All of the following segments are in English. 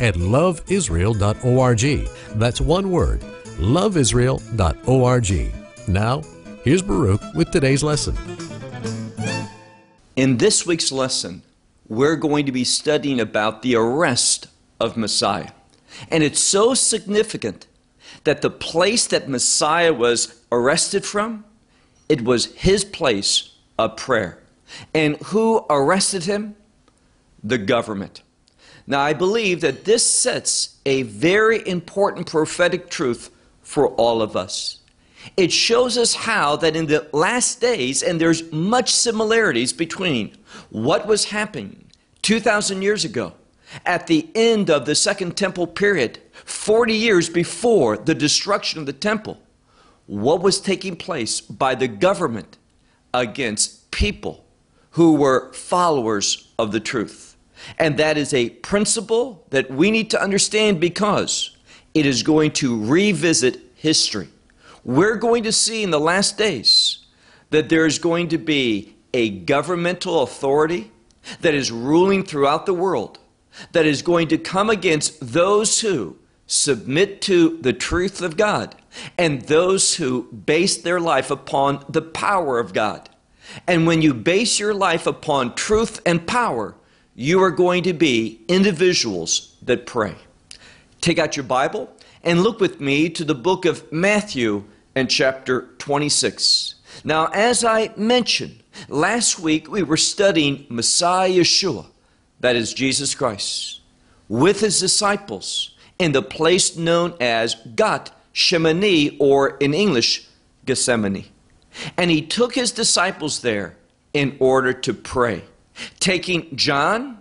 at loveisrael.org. That's one word, loveisrael.org. Now, here's Baruch with today's lesson. In this week's lesson, we're going to be studying about the arrest of Messiah. And it's so significant that the place that Messiah was arrested from, it was his place of prayer. And who arrested him? The government. Now, I believe that this sets a very important prophetic truth for all of us. It shows us how that in the last days, and there's much similarities between what was happening 2,000 years ago at the end of the Second Temple period, 40 years before the destruction of the temple, what was taking place by the government against people who were followers of the truth. And that is a principle that we need to understand because it is going to revisit history. We're going to see in the last days that there is going to be a governmental authority that is ruling throughout the world that is going to come against those who submit to the truth of God and those who base their life upon the power of God. And when you base your life upon truth and power, you are going to be individuals that pray. Take out your Bible and look with me to the book of Matthew and chapter 26. Now, as I mentioned, last week we were studying Messiah Yeshua, that is Jesus Christ, with his disciples in the place known as Gat Shemani, or in English, Gethsemane. And he took his disciples there in order to pray, taking John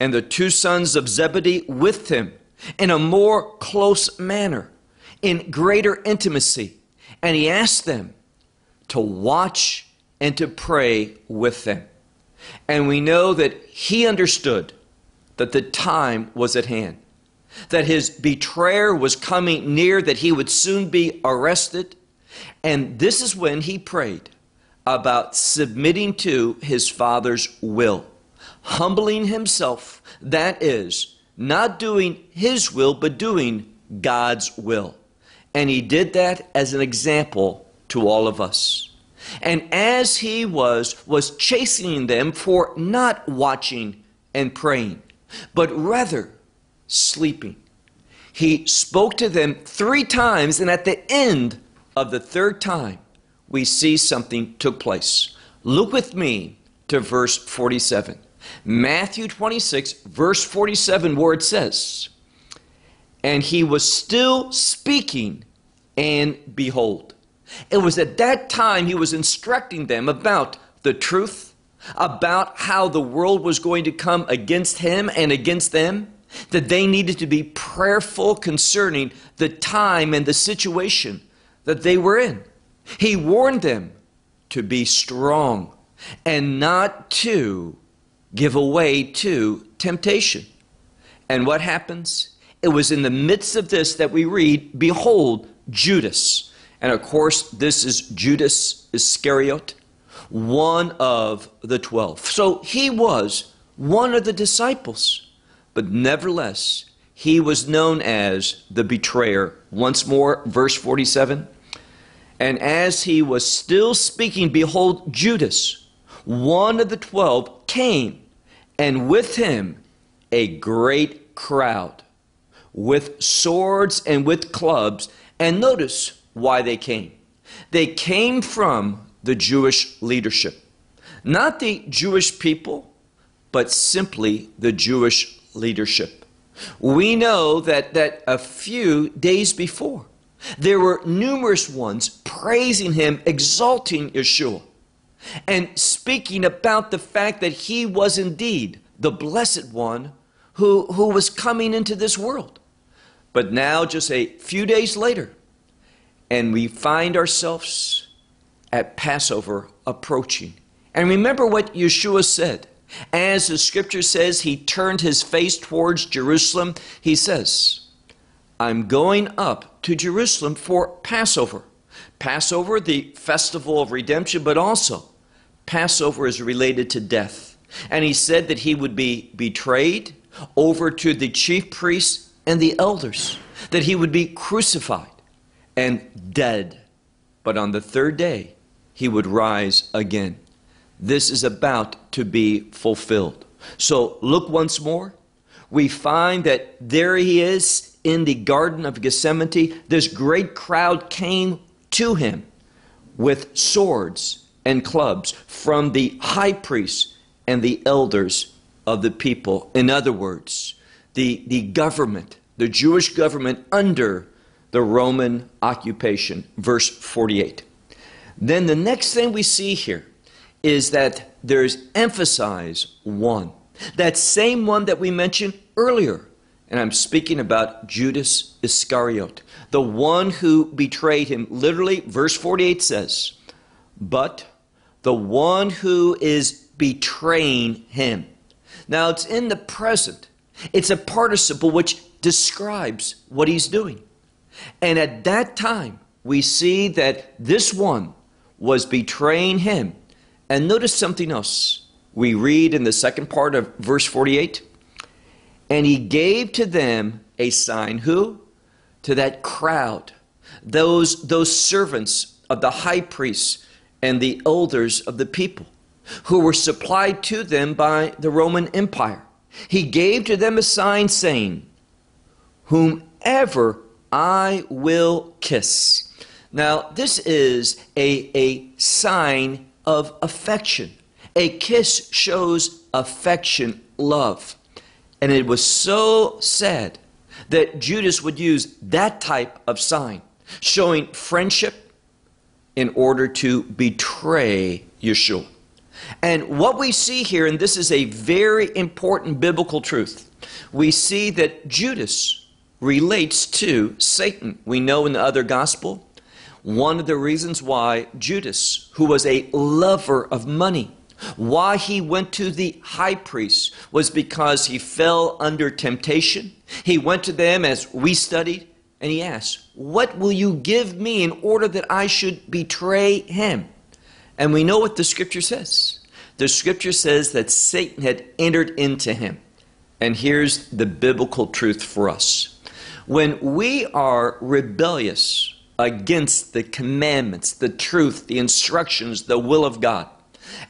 and the two sons of Zebedee with him in a more close manner, in greater intimacy. And he asked them to watch and to pray with them. And we know that he understood that the time was at hand, that his betrayer was coming near, that he would soon be arrested. And this is when he prayed about submitting to his Father's will, humbling himself, that is, not doing his will, but doing God's will. And he did that as an example to all of us. And as he was was chastening them for not watching and praying, but rather sleeping. He spoke to them three times, and at the end of the third time, we see something took place. Look with me to verse 47. Matthew 26, verse 47, where it says, And he was still speaking, and behold. It was at that time he was instructing them about the truth, about how the world was going to come against him and against them, that they needed to be prayerful concerning the time and the situation that they were in. He warned them to be strong and not to give away to temptation. And what happens? It was in the midst of this that we read, Behold, Judas. And of course, this is Judas Iscariot, one of the twelve. So he was one of the disciples, but nevertheless, he was known as the betrayer. Once more, verse 47. And as he was still speaking, behold, Judas, one of the twelve, came, and with him a great crowd, with swords and with clubs. And notice why they came. They came from the Jewish leadership, not the Jewish people, but simply the Jewish leadership. We know that, that a few days before, there were numerous ones praising him, exalting Yeshua, and speaking about the fact that he was indeed the blessed one who, who was coming into this world. But now, just a few days later, and we find ourselves at Passover approaching. And remember what Yeshua said. As the scripture says, he turned his face towards Jerusalem. He says, I'm going up to Jerusalem for Passover. Passover, the festival of redemption, but also Passover is related to death. And he said that he would be betrayed over to the chief priests and the elders, that he would be crucified and dead. But on the third day, he would rise again. This is about to be fulfilled. So look once more. We find that there he is in the Garden of Gethsemane. This great crowd came to him with swords and clubs from the high priests and the elders of the people. In other words, the, the government, the Jewish government under the Roman occupation. Verse 48. Then the next thing we see here is that there's emphasize one. That same one that we mentioned earlier. And I'm speaking about Judas Iscariot, the one who betrayed him. Literally, verse 48 says, But the one who is betraying him. Now it's in the present, it's a participle which describes what he's doing. And at that time, we see that this one was betraying him. And notice something else. We read in the second part of verse 48 and he gave to them a sign. Who? To that crowd, those, those servants of the high priests and the elders of the people who were supplied to them by the Roman Empire. He gave to them a sign saying, Whomever I will kiss. Now, this is a, a sign of affection. A kiss shows affection, love. And it was so sad that Judas would use that type of sign, showing friendship in order to betray Yeshua. And what we see here, and this is a very important biblical truth, we see that Judas relates to Satan. We know in the other gospel, one of the reasons why Judas, who was a lover of money, why he went to the high priest was because he fell under temptation. He went to them as we studied and he asked, What will you give me in order that I should betray him? And we know what the scripture says. The scripture says that Satan had entered into him. And here's the biblical truth for us when we are rebellious against the commandments, the truth, the instructions, the will of God,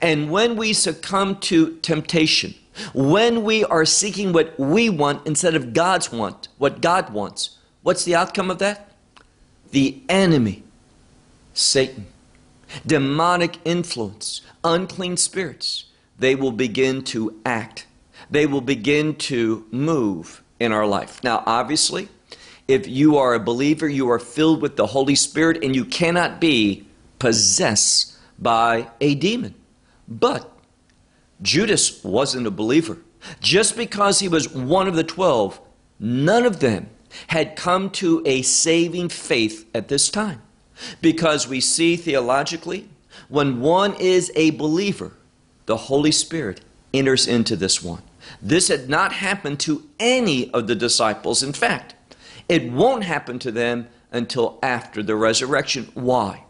and when we succumb to temptation, when we are seeking what we want instead of God's want, what God wants, what's the outcome of that? The enemy, Satan, demonic influence, unclean spirits, they will begin to act. They will begin to move in our life. Now, obviously, if you are a believer, you are filled with the Holy Spirit and you cannot be possessed by a demon. But Judas wasn't a believer. Just because he was one of the twelve, none of them had come to a saving faith at this time. Because we see theologically, when one is a believer, the Holy Spirit enters into this one. This had not happened to any of the disciples. In fact, it won't happen to them until after the resurrection. Why?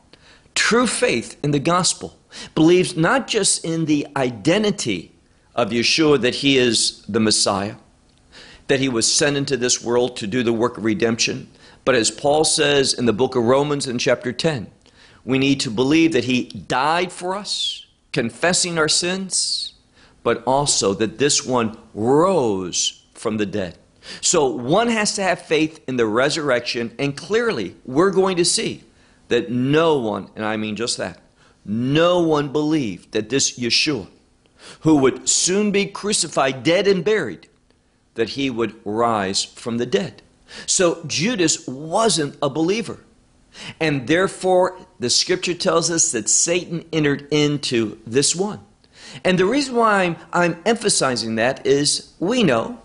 True faith in the gospel believes not just in the identity of Yeshua that he is the Messiah, that he was sent into this world to do the work of redemption, but as Paul says in the book of Romans in chapter 10, we need to believe that he died for us, confessing our sins, but also that this one rose from the dead. So one has to have faith in the resurrection, and clearly we're going to see that no one, and I mean just that, no one believed that this Yeshua, who would soon be crucified, dead and buried, that he would rise from the dead. So Judas wasn't a believer. And therefore, the scripture tells us that Satan entered into this one. And the reason why I'm, I'm emphasizing that is we know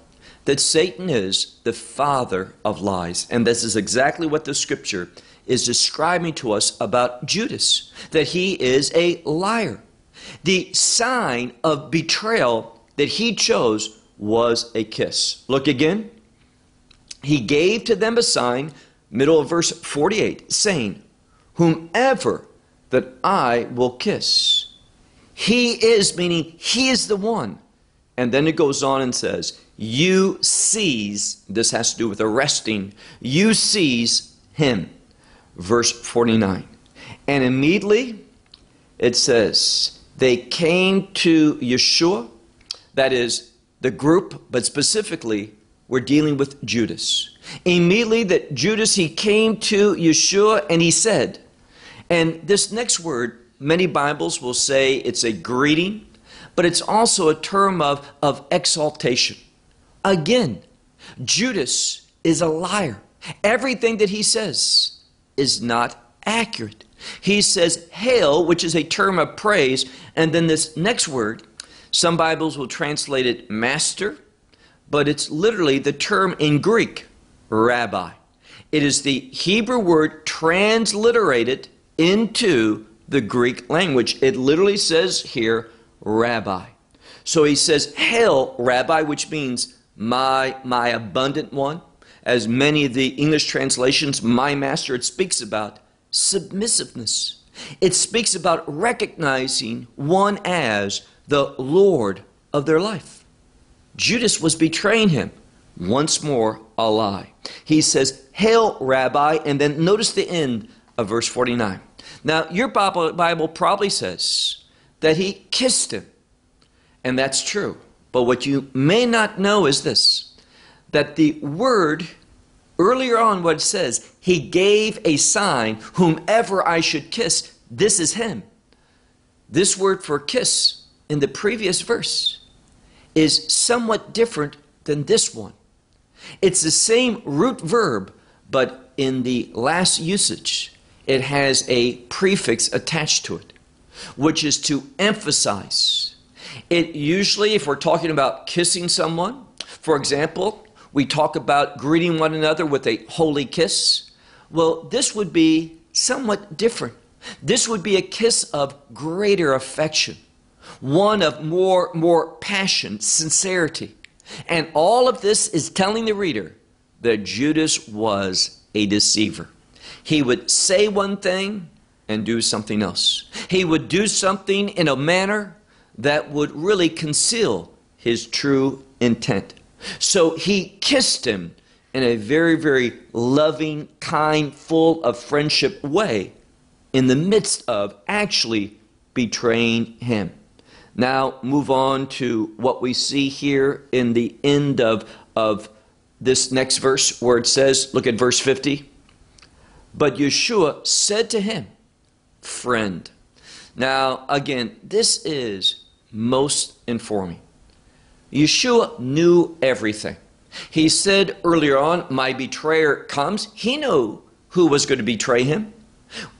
that Satan is the father of lies. And this is exactly what the scripture is describing to us about Judas that he is a liar. The sign of betrayal that he chose was a kiss. Look again. He gave to them a sign, middle of verse 48, saying, Whomever that I will kiss. He is, meaning he is the one. And then it goes on and says, You seize, this has to do with arresting, you seize him. Verse 49. And immediately it says, They came to Yeshua, that is the group, but specifically, we're dealing with Judas. Immediately that Judas, he came to Yeshua and he said, and this next word, many Bibles will say it's a greeting, but it's also a term of, of exaltation. Again, Judas is a liar. Everything that he says is not accurate. He says hail, which is a term of praise, and then this next word, some Bibles will translate it master, but it's literally the term in Greek, rabbi. It is the Hebrew word transliterated into the Greek language. It literally says here, rabbi. So he says, Hail, rabbi, which means my, my abundant one. As many of the English translations, my master, it speaks about submissiveness. It speaks about recognizing one as the Lord of their life. Judas was betraying him. Once more, a lie. He says, Hail, Rabbi, and then notice the end of verse 49. Now, your Bible probably says that he kissed him, and that's true. But what you may not know is this that the word earlier on, what it says, he gave a sign, whomever I should kiss, this is him. This word for kiss in the previous verse is somewhat different than this one. It's the same root verb, but in the last usage, it has a prefix attached to it, which is to emphasize. It usually, if we're talking about kissing someone, for example, we talk about greeting one another with a holy kiss. Well, this would be somewhat different. This would be a kiss of greater affection, one of more, more passion, sincerity. And all of this is telling the reader that Judas was a deceiver. He would say one thing and do something else. He would do something in a manner that would really conceal his true intent. So he kissed him in a very, very loving, kind, full of friendship way in the midst of actually betraying him. Now, move on to what we see here in the end of, of this next verse where it says, look at verse 50. But Yeshua said to him, Friend. Now, again, this is most informing. Yeshua knew everything. He said earlier on, My betrayer comes. He knew who was going to betray him.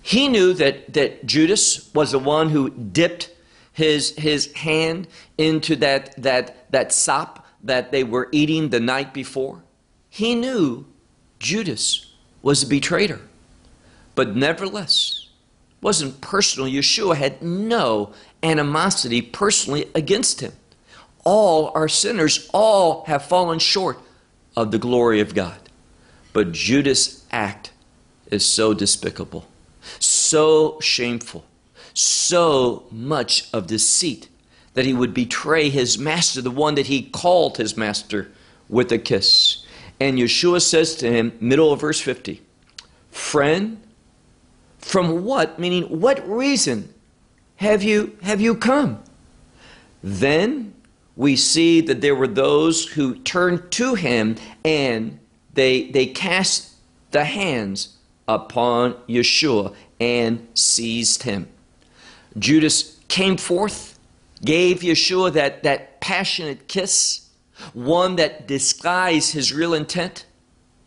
He knew that, that Judas was the one who dipped his, his hand into that, that, that sop that they were eating the night before. He knew Judas was a betrayer. But nevertheless, wasn't personal. Yeshua had no animosity personally against him. All are sinners, all have fallen short of the glory of God. But Judas' act is so despicable, so shameful, so much of deceit that he would betray his master, the one that he called his master, with a kiss. And Yeshua says to him, middle of verse 50, Friend, from what? Meaning, what reason have you, have you come? Then we see that there were those who turned to him and they, they cast the hands upon Yeshua and seized him. Judas came forth, gave Yeshua that, that passionate kiss, one that disguised his real intent.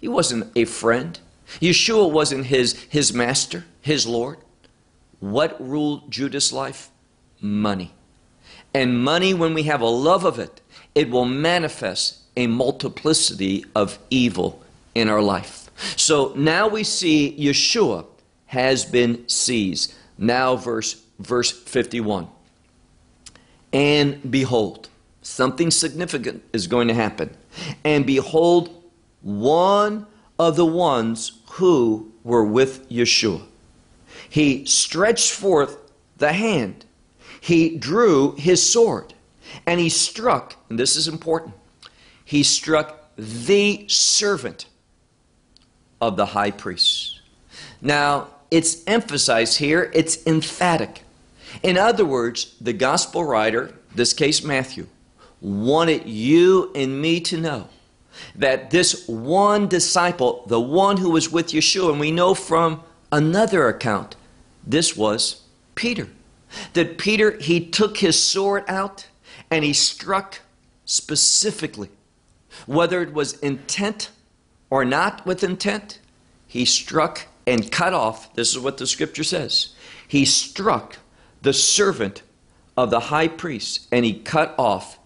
He wasn't a friend. Yeshua wasn't his, his master his Lord. What ruled Judas' life? Money. And money, when we have a love of it, it will manifest a multiplicity of evil in our life. So now we see Yeshua has been seized. Now, verse, verse 51. And behold, something significant is going to happen. And behold, one of the ones who were with Yeshua. He stretched forth the hand, he drew his sword, and he struck, and this is important, he struck the servant of the high priest. Now, it's emphasized here, it's emphatic. In other words, the gospel writer, this case Matthew, wanted you and me to know that this one disciple, the one who was with Yeshua, and we know from another account, this was Peter. That Peter, he took his sword out and he struck specifically. Whether it was intent or not with intent, he struck and cut off. This is what the scripture says. He struck the servant of the high priest and he cut off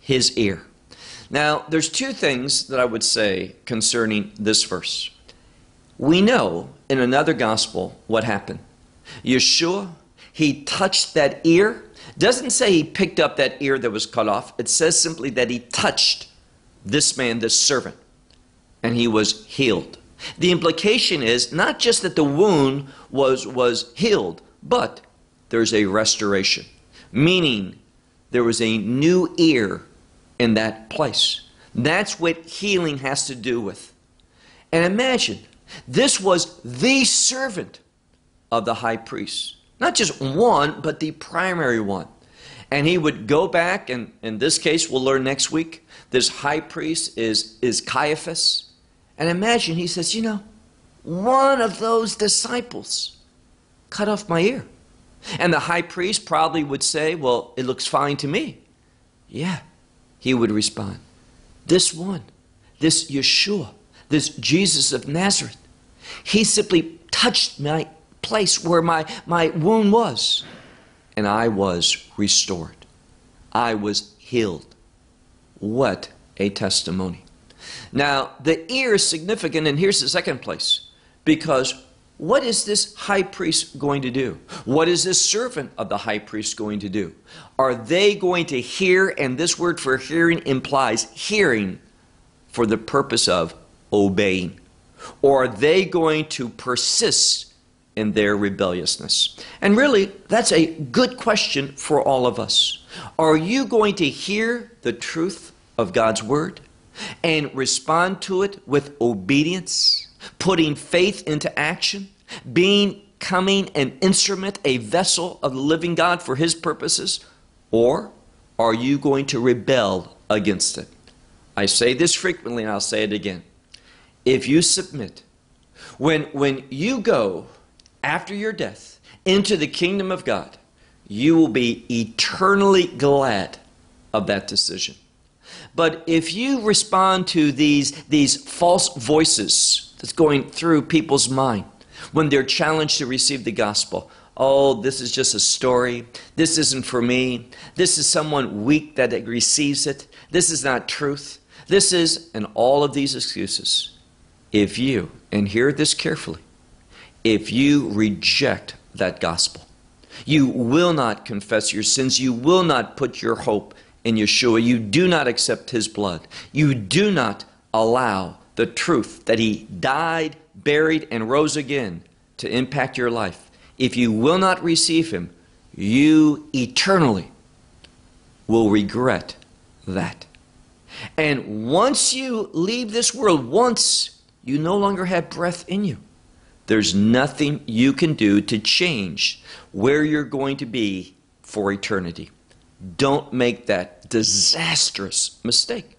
his ear. Now, there's two things that I would say concerning this verse. We know in another gospel what happened. Yeshua, he touched that ear. Doesn't say he picked up that ear that was cut off. It says simply that he touched this man, this servant, and he was healed. The implication is not just that the wound was, was healed, but there's a restoration, meaning there was a new ear in that place. That's what healing has to do with. And imagine, this was the servant of the high priest. Not just one, but the primary one. And he would go back, and in this case, we'll learn next week, this high priest is, is Caiaphas. And imagine, he says, You know, one of those disciples cut off my ear. And the high priest probably would say, Well, it looks fine to me. Yeah, he would respond, This one, this Yeshua, this Jesus of Nazareth, he simply touched my place where my, my wound was, and I was restored. I was healed. What a testimony. Now, the ear is significant, and here's the second place. Because what is this high priest going to do? What is this servant of the high priest going to do? Are they going to hear? And this word for hearing implies hearing for the purpose of obeying. Or are they going to persist in their rebelliousness? And really, that's a good question for all of us. Are you going to hear the truth of God's word and respond to it with obedience? putting faith into action, being coming an instrument, a vessel of the living God for his purposes? Or are you going to rebel against it? I say this frequently and I'll say it again. If you submit, when, when you go after your death into the kingdom of God, you will be eternally glad of that decision. But if you respond to these, these false voices that's going through people's mind when they're challenged to receive the gospel. Oh, this is just a story. This isn't for me. This is someone weak that receives it. This is not truth. This is, and all of these excuses. If you, and hear this carefully, if you reject that gospel, you will not confess your sins. You will not put your hope in Yeshua. You do not accept his blood. You do not allow the truth that He died, buried, and rose again to impact your life, if you will not receive Him, you eternally will regret that. And once you leave this world, once you no longer have breath in you, there's nothing you can do to change where you're going to be for eternity. Don't make that disastrous mistake.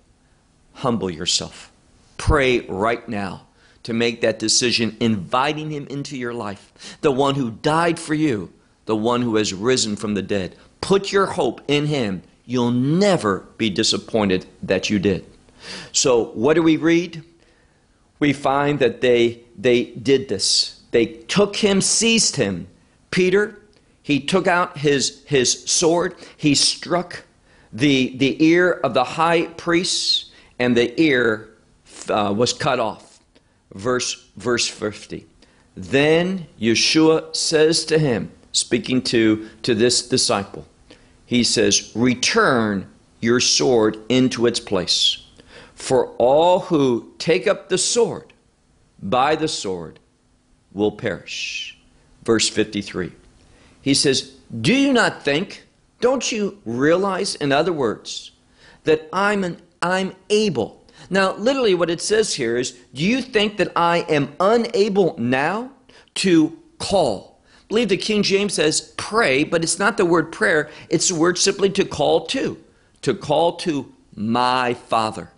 Humble yourself. Pray right now to make that decision, inviting Him into your life. The one who died for you, the one who has risen from the dead. Put your hope in Him. You'll never be disappointed that you did. So, what do we read? We find that they, they did this. They took him, seized him. Peter, he took out his, his sword, he struck the, the ear of the high priest and the ear uh, was cut off. Verse, verse 50. Then Yeshua says to him, speaking to, to this disciple, he says, Return your sword into its place. For all who take up the sword by the sword will perish. Verse 53. He says, Do you not think, don't you realize, in other words, that I'm, an, I'm able? Now, literally, what it says here is, Do you think that I am unable now to call? I believe the King James says pray, but it's not the word prayer, it's the word simply to call to, to call to my Father.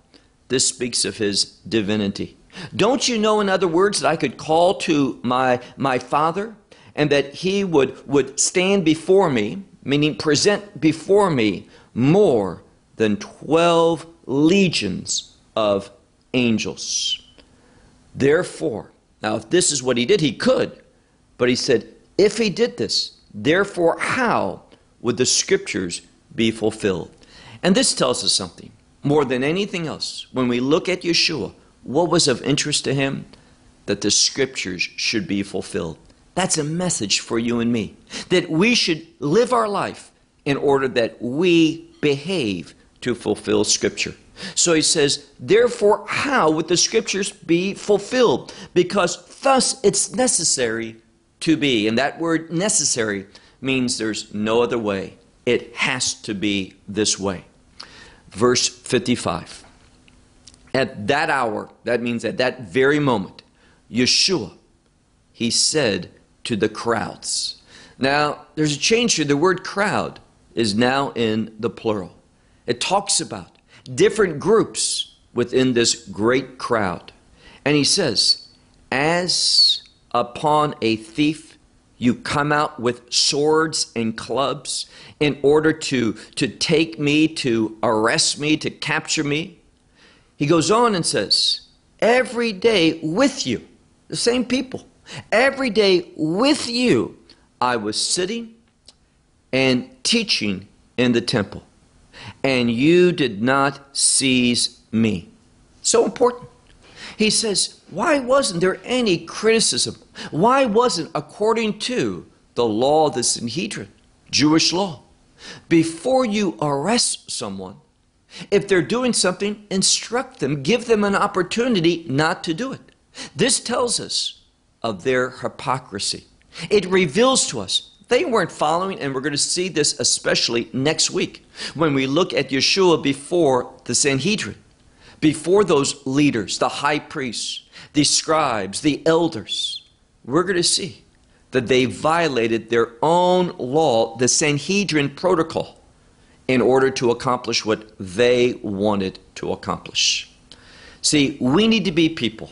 This speaks of his divinity. Don't you know, in other words, that I could call to my, my Father and that he would, would stand before me, meaning present before me more than 12 legions of angels? Therefore, now if this is what he did, he could, but he said, if he did this, therefore, how would the scriptures be fulfilled? And this tells us something more than anything else, when we look at Yeshua, what was of interest to him? That the scriptures should be fulfilled. That's a message for you and me. That we should live our life in order that we behave to fulfill scripture. So he says, therefore, how would the scriptures be fulfilled? Because thus it's necessary to be. And that word necessary means there's no other way. It has to be this way verse 55. At that hour, that means at that very moment, Yeshua, he said to the crowds. Now, there's a change here. The word crowd is now in the plural. It talks about different groups within this great crowd. And he says, As upon a thief you come out with swords and clubs in order to, to take me, to arrest me, to capture me. He goes on and says, Every day with you, the same people, every day with you, I was sitting and teaching in the temple, and you did not seize me. So important. He says, Why wasn't there any criticism? Why wasn't, according to the law of the Sanhedrin, Jewish law, before you arrest someone, if they're doing something, instruct them, give them an opportunity not to do it. This tells us of their hypocrisy. It reveals to us they weren't following, and we're going to see this especially next week when we look at Yeshua before the Sanhedrin before those leaders, the high priests, the scribes, the elders, we're going to see that they violated their own law, the Sanhedrin protocol, in order to accomplish what they wanted to accomplish. See, we need to be people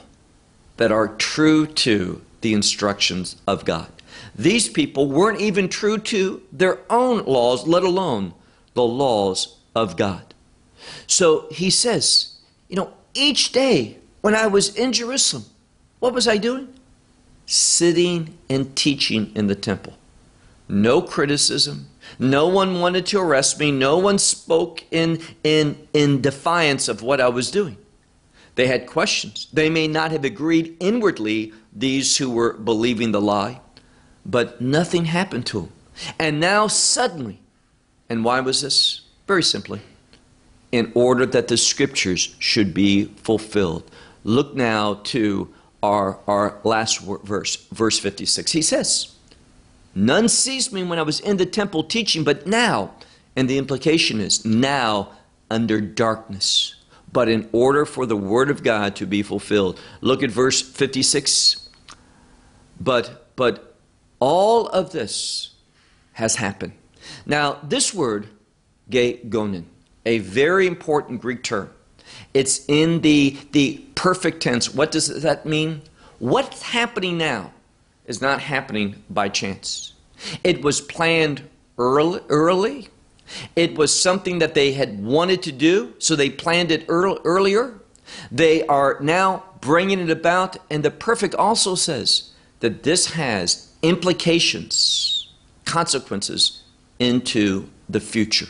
that are true to the instructions of God. These people weren't even true to their own laws, let alone the laws of God. So he says, you know, each day when I was in Jerusalem, what was I doing? Sitting and teaching in the temple. No criticism. No one wanted to arrest me. No one spoke in, in, in defiance of what I was doing. They had questions. They may not have agreed inwardly, these who were believing the lie, but nothing happened to them. And now, suddenly, and why was this? Very simply, in order that the scriptures should be fulfilled. Look now to our, our last verse, verse 56. He says, None seized me when I was in the temple teaching, but now, and the implication is now under darkness, but in order for the word of God to be fulfilled. Look at verse 56. But, but all of this has happened. Now, this word, gegonen, a very important Greek term. It's in the, the perfect tense. What does that mean? What's happening now is not happening by chance. It was planned early, early. It was something that they had wanted to do, so they planned it early, earlier. They are now bringing it about, and the perfect also says that this has implications, consequences into the future.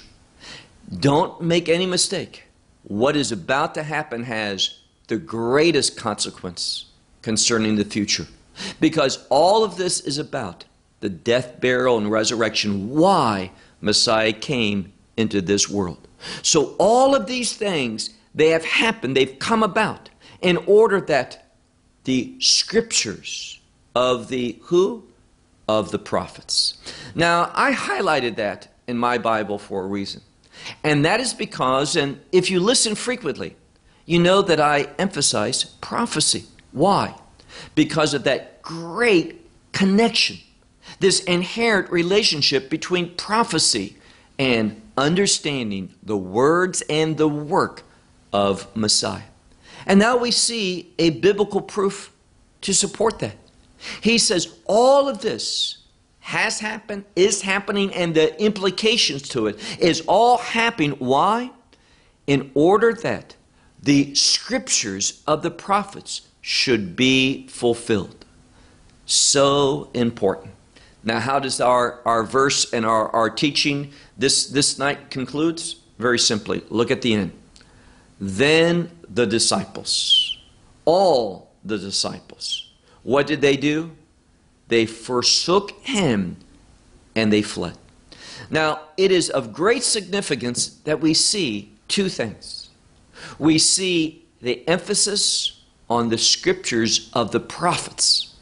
Don't make any mistake. what is about to happen has the greatest consequence concerning the future. Because all of this is about the death, burial, and resurrection, why Messiah came into this world. So all of these things, they have happened, they've come about in order that the scriptures of the who? Of the prophets. Now, I highlighted that in my Bible for a reason. And that is because, and if you listen frequently, you know that I emphasize prophecy. Why? Because of that great connection, this inherent relationship between prophecy and understanding the words and the work of Messiah. And now we see a biblical proof to support that. He says all of this has happened, is happening, and the implications to it is all happening. Why? In order that the scriptures of the prophets should be fulfilled. So important. Now, how does our, our verse and our, our teaching this, this night concludes? Very simply, look at the end. Then the disciples, all the disciples, what did they do? They forsook him and they fled. Now, it is of great significance that we see two things. We see the emphasis on the scriptures of the prophets.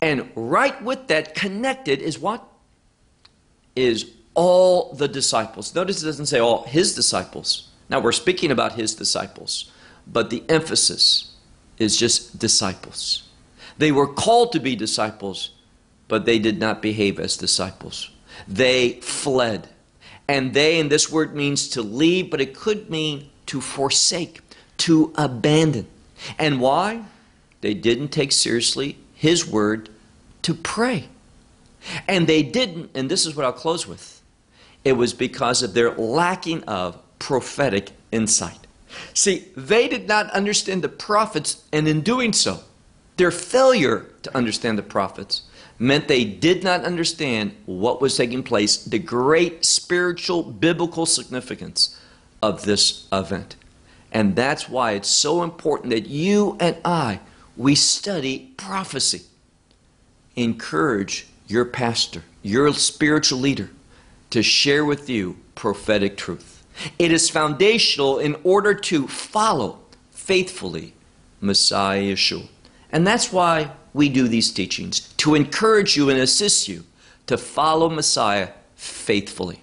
And right with that, connected is what? Is all the disciples. Notice it doesn't say all his disciples. Now we're speaking about his disciples, but the emphasis is just disciples. They were called to be disciples, but they did not behave as disciples. They fled. And they, and this word means to leave, but it could mean to forsake, to abandon. And why? They didn't take seriously his word to pray. And they didn't, and this is what I'll close with it was because of their lacking of prophetic insight. See, they did not understand the prophets, and in doing so, their failure to understand the prophets meant they did not understand what was taking place, the great spiritual, biblical significance of this event. And that's why it's so important that you and I, we study prophecy. Encourage your pastor, your spiritual leader, to share with you prophetic truth. It is foundational in order to follow faithfully Messiah Yeshua. And that's why we do these teachings, to encourage you and assist you to follow Messiah faithfully.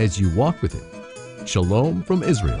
as you walk with Him. Shalom from Israel.